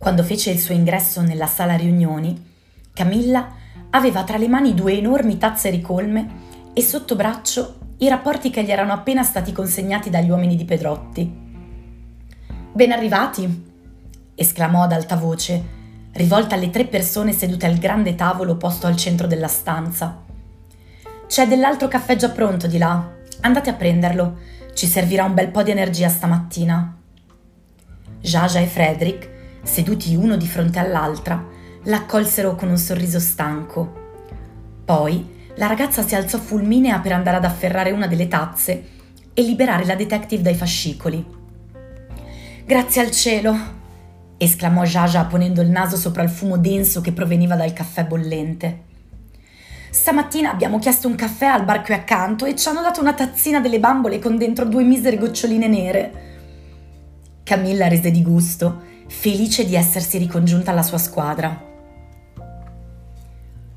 Quando fece il suo ingresso nella sala riunioni, Camilla aveva tra le mani due enormi tazze ricolme e sotto braccio i rapporti che gli erano appena stati consegnati dagli uomini di Pedrotti. Ben arrivati! esclamò ad alta voce, rivolta alle tre persone sedute al grande tavolo posto al centro della stanza. C'è dell'altro caffè già pronto di là. Andate a prenderlo. Ci servirà un bel po' di energia stamattina. Jaja e Frederick, seduti uno di fronte all'altra, l'accolsero con un sorriso stanco. Poi la ragazza si alzò fulminea per andare ad afferrare una delle tazze e liberare la detective dai fascicoli. Grazie al cielo! esclamò Jaja ponendo il naso sopra il fumo denso che proveniva dal caffè bollente. Stamattina abbiamo chiesto un caffè al bar qui accanto e ci hanno dato una tazzina delle bambole con dentro due misere goccioline nere. Camilla rese di gusto, felice di essersi ricongiunta alla sua squadra.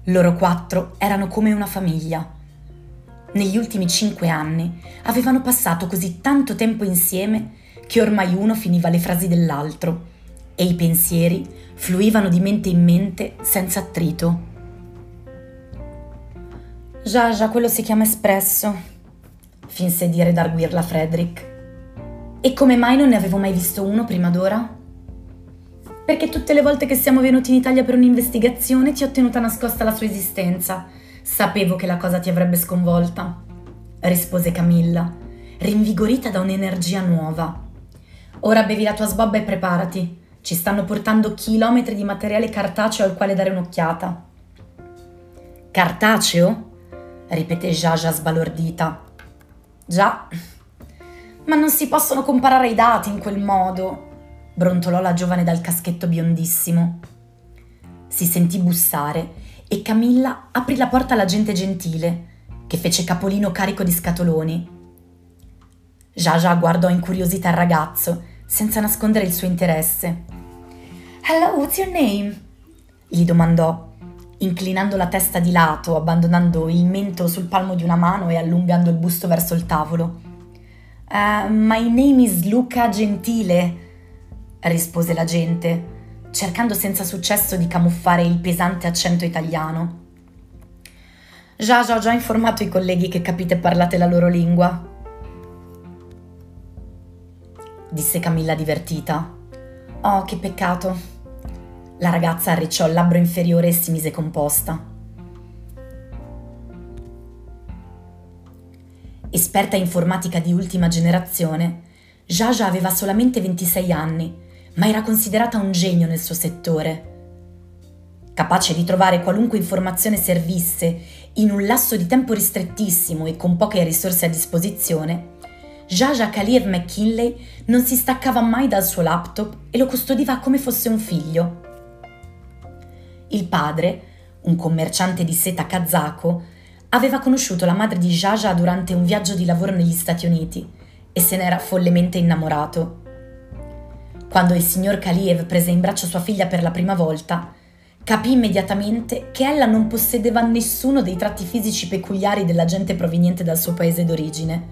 Loro quattro erano come una famiglia. Negli ultimi cinque anni avevano passato così tanto tempo insieme che ormai uno finiva le frasi dell'altro e i pensieri fluivano di mente in mente senza attrito. Già, già, quello si chiama espresso, finse di redarguirla Frederick. E come mai non ne avevo mai visto uno prima d'ora? Perché tutte le volte che siamo venuti in Italia per un'investigazione ti ho tenuta nascosta la sua esistenza. Sapevo che la cosa ti avrebbe sconvolta, rispose Camilla, rinvigorita da un'energia nuova. Ora bevi la tua sbobba e preparati. Ci stanno portando chilometri di materiale cartaceo al quale dare un'occhiata. Cartaceo? ripeté Jaja sbalordita. Già, ma non si possono comparare i dati in quel modo, brontolò la giovane dal caschetto biondissimo. Si sentì bussare e Camilla aprì la porta alla gente gentile, che fece capolino carico di scatoloni. Jaja guardò incuriosita il ragazzo, senza nascondere il suo interesse. Hello, what's your name? gli domandò inclinando la testa di lato, abbandonando il mento sul palmo di una mano e allungando il busto verso il tavolo. Uh, my name is Luca Gentile, rispose l'agente, cercando senza successo di camuffare il pesante accento italiano. Già, già, ho già informato i colleghi che capite e parlate la loro lingua, disse Camilla divertita. Oh, che peccato. La ragazza arricciò il labbro inferiore e si mise composta. Esperta informatica di ultima generazione, Jaja aveva solamente 26 anni, ma era considerata un genio nel suo settore. Capace di trovare qualunque informazione servisse in un lasso di tempo ristrettissimo e con poche risorse a disposizione, Jaja Khaliev McKinley non si staccava mai dal suo laptop e lo custodiva come fosse un figlio. Il padre, un commerciante di seta kazako, aveva conosciuto la madre di Jaja durante un viaggio di lavoro negli Stati Uniti e se n'era follemente innamorato. Quando il signor Kaliev prese in braccio sua figlia per la prima volta, capì immediatamente che ella non possedeva nessuno dei tratti fisici peculiari della gente proveniente dal suo paese d'origine.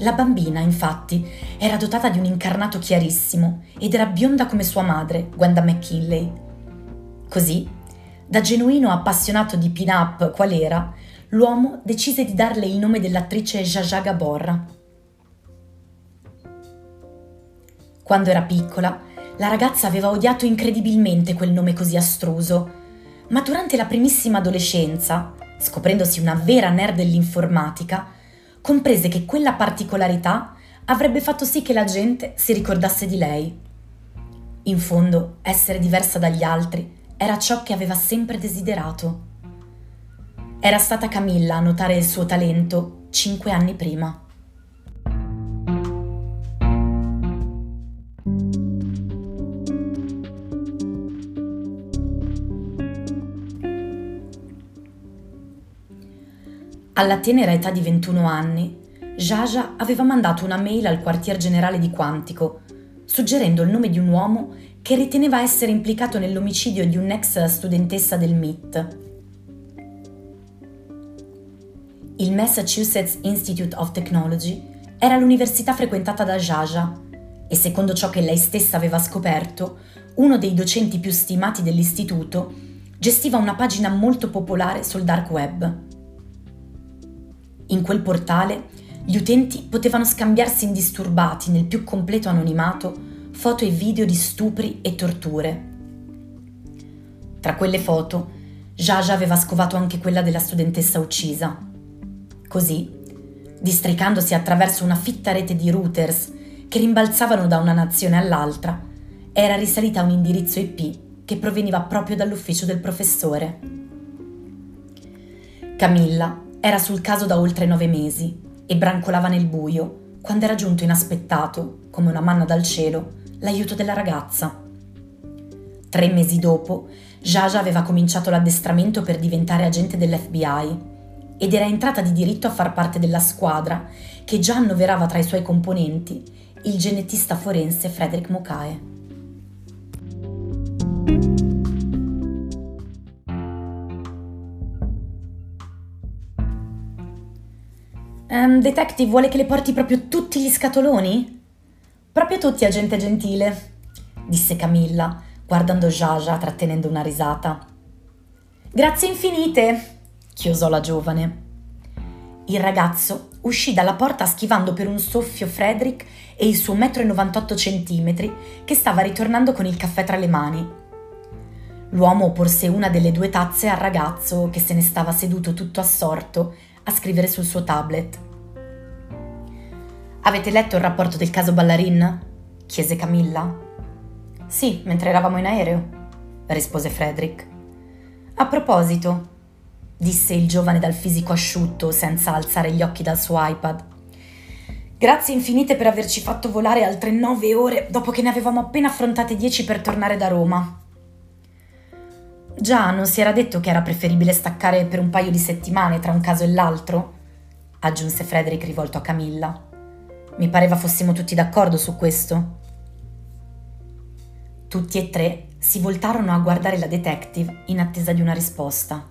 La bambina, infatti, era dotata di un incarnato chiarissimo ed era bionda come sua madre, Gwenda McKinley. Così, da genuino appassionato di pin-up qual era, l'uomo decise di darle il nome dell'attrice Jaja Gabor. Quando era piccola, la ragazza aveva odiato incredibilmente quel nome così astruso, ma durante la primissima adolescenza, scoprendosi una vera nerd dell'informatica, comprese che quella particolarità avrebbe fatto sì che la gente si ricordasse di lei. In fondo, essere diversa dagli altri era ciò che aveva sempre desiderato. Era stata Camilla a notare il suo talento cinque anni prima. Alla tenera età di 21 anni, Jaja aveva mandato una mail al quartier generale di Quantico, suggerendo il nome di un uomo che riteneva essere implicato nell'omicidio di un'ex studentessa del MIT. Il Massachusetts Institute of Technology era l'università frequentata da Jaja e secondo ciò che lei stessa aveva scoperto, uno dei docenti più stimati dell'istituto, gestiva una pagina molto popolare sul dark web. In quel portale gli utenti potevano scambiarsi indisturbati nel più completo anonimato foto e video di stupri e torture. Tra quelle foto, Jaja aveva scovato anche quella della studentessa uccisa. Così, districandosi attraverso una fitta rete di routers che rimbalzavano da una nazione all'altra, era risalita a un indirizzo IP che proveniva proprio dall'ufficio del professore. Camilla era sul caso da oltre nove mesi e brancolava nel buio quando era giunto inaspettato, come una manna dal cielo, l'aiuto della ragazza. Tre mesi dopo, Jaja aveva cominciato l'addestramento per diventare agente dell'FBI ed era entrata di diritto a far parte della squadra che già annoverava tra i suoi componenti il genetista forense Frederick Mokae. Um, detective vuole che le porti proprio tutti gli scatoloni? Proprio tutti, agente gentile, disse Camilla, guardando Jaja trattenendo una risata. Grazie infinite, chiosò la giovane. Il ragazzo uscì dalla porta schivando per un soffio Frederick e il suo metro e 98 centimetri che stava ritornando con il caffè tra le mani. L'uomo porse una delle due tazze al ragazzo che se ne stava seduto tutto assorto a scrivere sul suo tablet. Avete letto il rapporto del caso Ballarin? chiese Camilla. Sì, mentre eravamo in aereo, rispose Frederick. A proposito, disse il giovane dal fisico asciutto senza alzare gli occhi dal suo iPad. Grazie infinite per averci fatto volare altre nove ore dopo che ne avevamo appena affrontate dieci per tornare da Roma. Già, non si era detto che era preferibile staccare per un paio di settimane tra un caso e l'altro? aggiunse Frederick rivolto a Camilla. Mi pareva fossimo tutti d'accordo su questo. Tutti e tre si voltarono a guardare la detective in attesa di una risposta.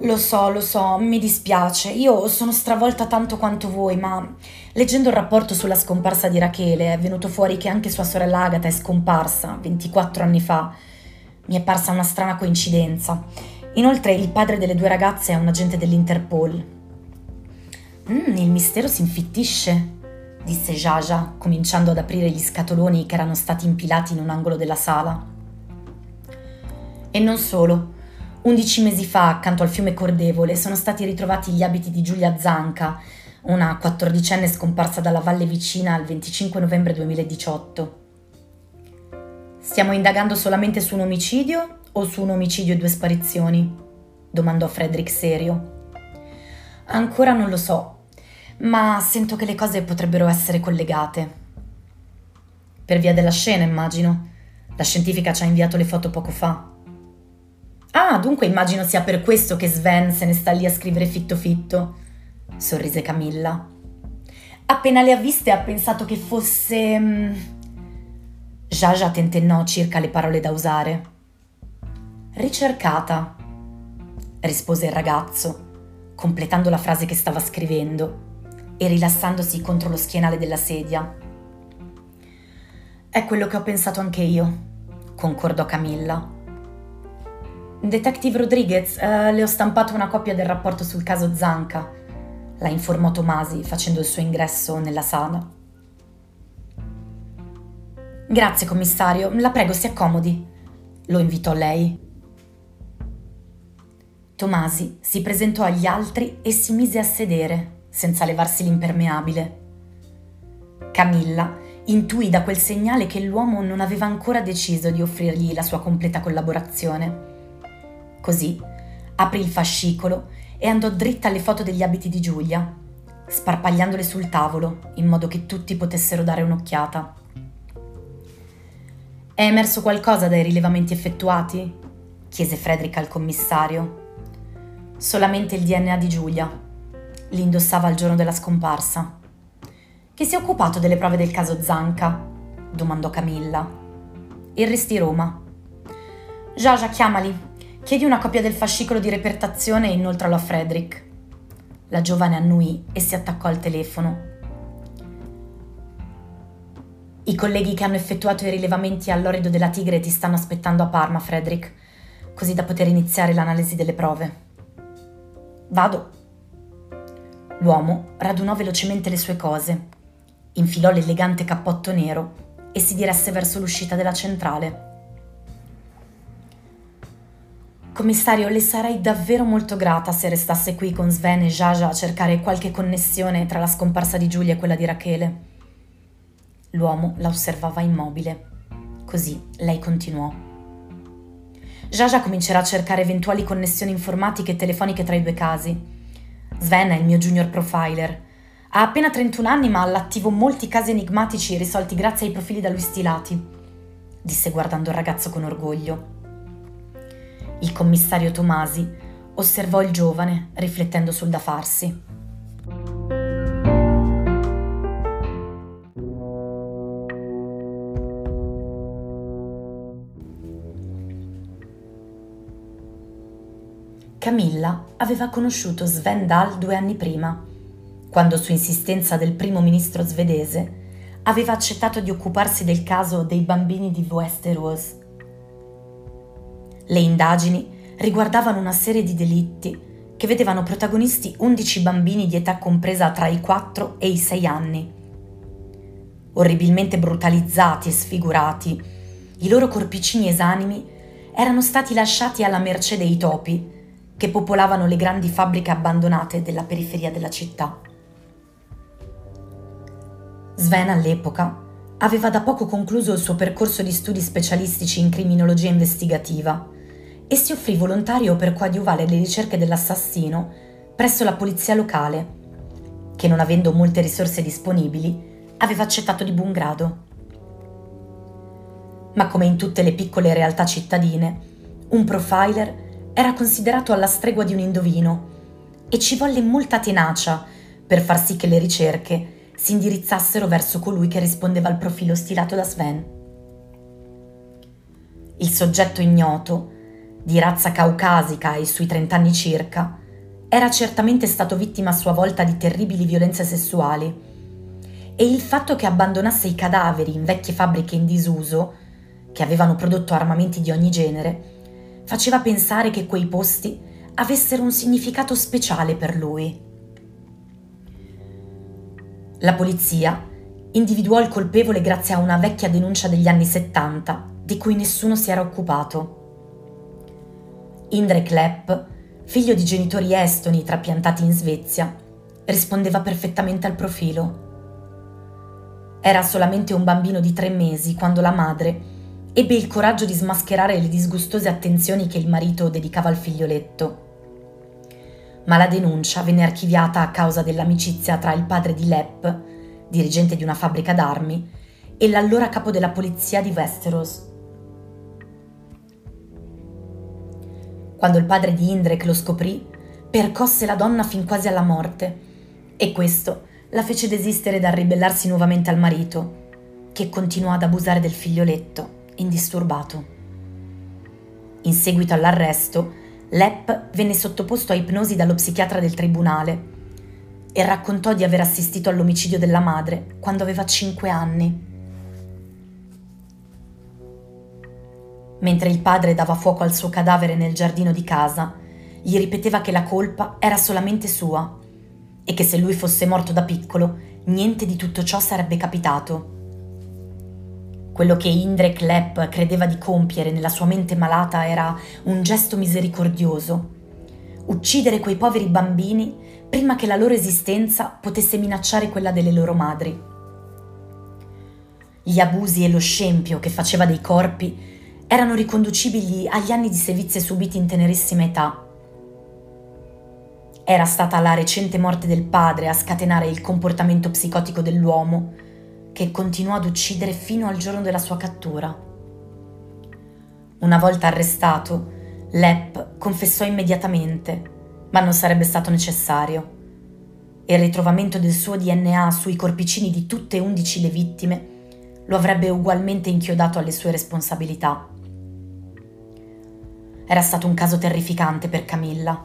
Lo so, lo so, mi dispiace. Io sono stravolta tanto quanto voi, ma leggendo il rapporto sulla scomparsa di Rachele è venuto fuori che anche sua sorella Agata è scomparsa 24 anni fa. Mi è parsa una strana coincidenza. Inoltre il padre delle due ragazze è un agente dell'Interpol Mm, il mistero si infittisce, disse Jaja, cominciando ad aprire gli scatoloni che erano stati impilati in un angolo della sala. E non solo. Undici mesi fa, accanto al fiume Cordevole, sono stati ritrovati gli abiti di Giulia Zanca, una quattordicenne scomparsa dalla valle vicina il 25 novembre 2018. Stiamo indagando solamente su un omicidio o su un omicidio e due sparizioni? domandò Frederick serio. Ancora non lo so, ma sento che le cose potrebbero essere collegate. Per via della scena, immagino. La scientifica ci ha inviato le foto poco fa. Ah, dunque immagino sia per questo che Sven se ne sta lì a scrivere fitto fitto, sorrise Camilla. Appena le ha viste ha pensato che fosse... Jaja tentennò circa le parole da usare. Ricercata, rispose il ragazzo, completando la frase che stava scrivendo e rilassandosi contro lo schienale della sedia. È quello che ho pensato anche io, concordò Camilla. Detective Rodriguez, eh, le ho stampato una copia del rapporto sul caso Zanca, la informò Tomasi facendo il suo ingresso nella sala. Grazie, commissario, la prego si accomodi, lo invitò lei. Tomasi si presentò agli altri e si mise a sedere senza levarsi l'impermeabile. Camilla intuì da quel segnale che l'uomo non aveva ancora deciso di offrirgli la sua completa collaborazione. Così aprì il fascicolo e andò dritta alle foto degli abiti di Giulia, sparpagliandole sul tavolo in modo che tutti potessero dare un'occhiata. È emerso qualcosa dai rilevamenti effettuati? chiese Frederick al commissario. Solamente il DNA di Giulia, li indossava il giorno della scomparsa. Chi si è occupato delle prove del caso Zanca? domandò Camilla. Il resti Roma. Giagia, chiamali. Chiedi una copia del fascicolo di repertazione e inoltralo a Frederick. La giovane annuì e si attaccò al telefono. I colleghi che hanno effettuato i rilevamenti all'orido della tigre ti stanno aspettando a Parma, Frederick, così da poter iniziare l'analisi delle prove. Vado. L'uomo radunò velocemente le sue cose, infilò l'elegante cappotto nero e si diresse verso l'uscita della centrale. Commissario, le sarei davvero molto grata se restasse qui con Sven e Jaja a cercare qualche connessione tra la scomparsa di Giulia e quella di Rachele. L'uomo la osservava immobile. Così lei continuò. Jaja comincerà a cercare eventuali connessioni informatiche e telefoniche tra i due casi. Sven è il mio junior profiler. Ha appena 31 anni ma ha all'attivo molti casi enigmatici risolti grazie ai profili da lui stilati, disse guardando il ragazzo con orgoglio. Il commissario Tomasi osservò il giovane riflettendo sul da farsi. Camilla aveva conosciuto Sven Dahl due anni prima, quando su insistenza del primo ministro svedese aveva accettato di occuparsi del caso dei bambini di Westeros. Le indagini riguardavano una serie di delitti che vedevano protagonisti 11 bambini di età compresa tra i 4 e i 6 anni. Orribilmente brutalizzati e sfigurati, i loro corpicini esanimi erano stati lasciati alla mercé dei topi, che popolavano le grandi fabbriche abbandonate della periferia della città. Sven all'epoca aveva da poco concluso il suo percorso di studi specialistici in criminologia investigativa e si offrì volontario per coadiuvare le ricerche dell'assassino presso la polizia locale, che non avendo molte risorse disponibili aveva accettato di buon grado. Ma come in tutte le piccole realtà cittadine, un profiler era considerato alla stregua di un indovino e ci volle molta tenacia per far sì che le ricerche si indirizzassero verso colui che rispondeva al profilo stilato da Sven. Il soggetto ignoto, di razza caucasica e sui trent'anni circa, era certamente stato vittima a sua volta di terribili violenze sessuali e il fatto che abbandonasse i cadaveri in vecchie fabbriche in disuso, che avevano prodotto armamenti di ogni genere, faceva pensare che quei posti avessero un significato speciale per lui. La polizia individuò il colpevole grazie a una vecchia denuncia degli anni 70 di cui nessuno si era occupato. Indre Klepp, figlio di genitori estoni trapiantati in Svezia, rispondeva perfettamente al profilo. Era solamente un bambino di tre mesi quando la madre ebbe il coraggio di smascherare le disgustose attenzioni che il marito dedicava al figlioletto. Ma la denuncia venne archiviata a causa dell'amicizia tra il padre di Lepp, dirigente di una fabbrica d'armi, e l'allora capo della polizia di Westeros. Quando il padre di Indrek lo scoprì, percosse la donna fin quasi alla morte, e questo la fece desistere dal ribellarsi nuovamente al marito, che continuò ad abusare del figlioletto indisturbato. In seguito all'arresto, Lepp venne sottoposto a ipnosi dallo psichiatra del tribunale e raccontò di aver assistito all'omicidio della madre quando aveva 5 anni. Mentre il padre dava fuoco al suo cadavere nel giardino di casa, gli ripeteva che la colpa era solamente sua e che se lui fosse morto da piccolo, niente di tutto ciò sarebbe capitato. Quello che Indrek Lepp credeva di compiere nella sua mente malata era un gesto misericordioso. Uccidere quei poveri bambini prima che la loro esistenza potesse minacciare quella delle loro madri. Gli abusi e lo scempio che faceva dei corpi erano riconducibili agli anni di sevizie subiti in tenerissima età. Era stata la recente morte del padre a scatenare il comportamento psicotico dell'uomo, che continuò ad uccidere fino al giorno della sua cattura. Una volta arrestato, Lepp confessò immediatamente, ma non sarebbe stato necessario. Il ritrovamento del suo DNA sui corpicini di tutte e undici le vittime lo avrebbe ugualmente inchiodato alle sue responsabilità. Era stato un caso terrificante per Camilla.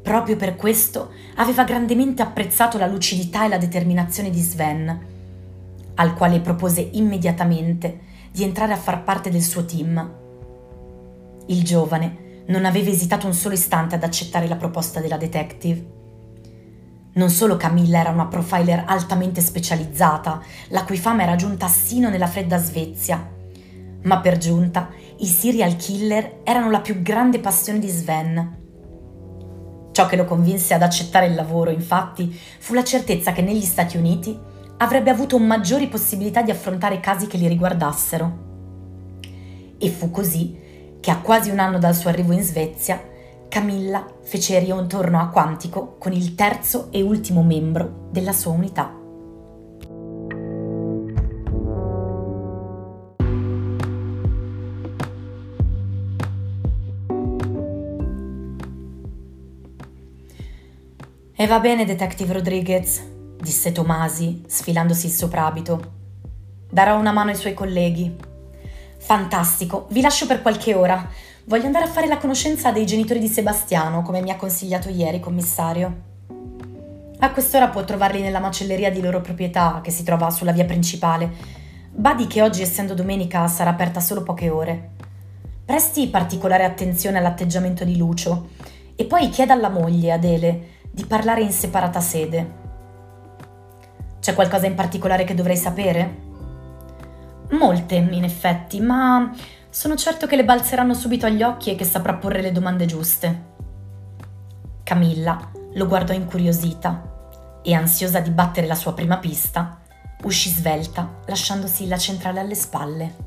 Proprio per questo aveva grandemente apprezzato la lucidità e la determinazione di Sven al quale propose immediatamente di entrare a far parte del suo team. Il giovane non aveva esitato un solo istante ad accettare la proposta della detective. Non solo Camilla era una profiler altamente specializzata, la cui fama era giunta sino nella fredda Svezia, ma per giunta i serial killer erano la più grande passione di Sven. Ciò che lo convinse ad accettare il lavoro, infatti, fu la certezza che negli Stati Uniti avrebbe avuto maggiori possibilità di affrontare casi che li riguardassero. E fu così che a quasi un anno dal suo arrivo in Svezia, Camilla fece ritorno a Quantico con il terzo e ultimo membro della sua unità. E va bene, Detective Rodriguez, disse Tomasi, sfilandosi il soprabito. Darò una mano ai suoi colleghi. Fantastico, vi lascio per qualche ora. Voglio andare a fare la conoscenza dei genitori di Sebastiano, come mi ha consigliato ieri, commissario. A quest'ora può trovarli nella macelleria di loro proprietà, che si trova sulla via principale. Badi che oggi, essendo domenica, sarà aperta solo poche ore. Presti particolare attenzione all'atteggiamento di Lucio e poi chieda alla moglie, Adele, di parlare in separata sede. C'è qualcosa in particolare che dovrei sapere? Molte, in effetti, ma sono certo che le balzeranno subito agli occhi e che saprà porre le domande giuste. Camilla lo guardò incuriosita e, ansiosa di battere la sua prima pista, uscì svelta, lasciandosi la centrale alle spalle.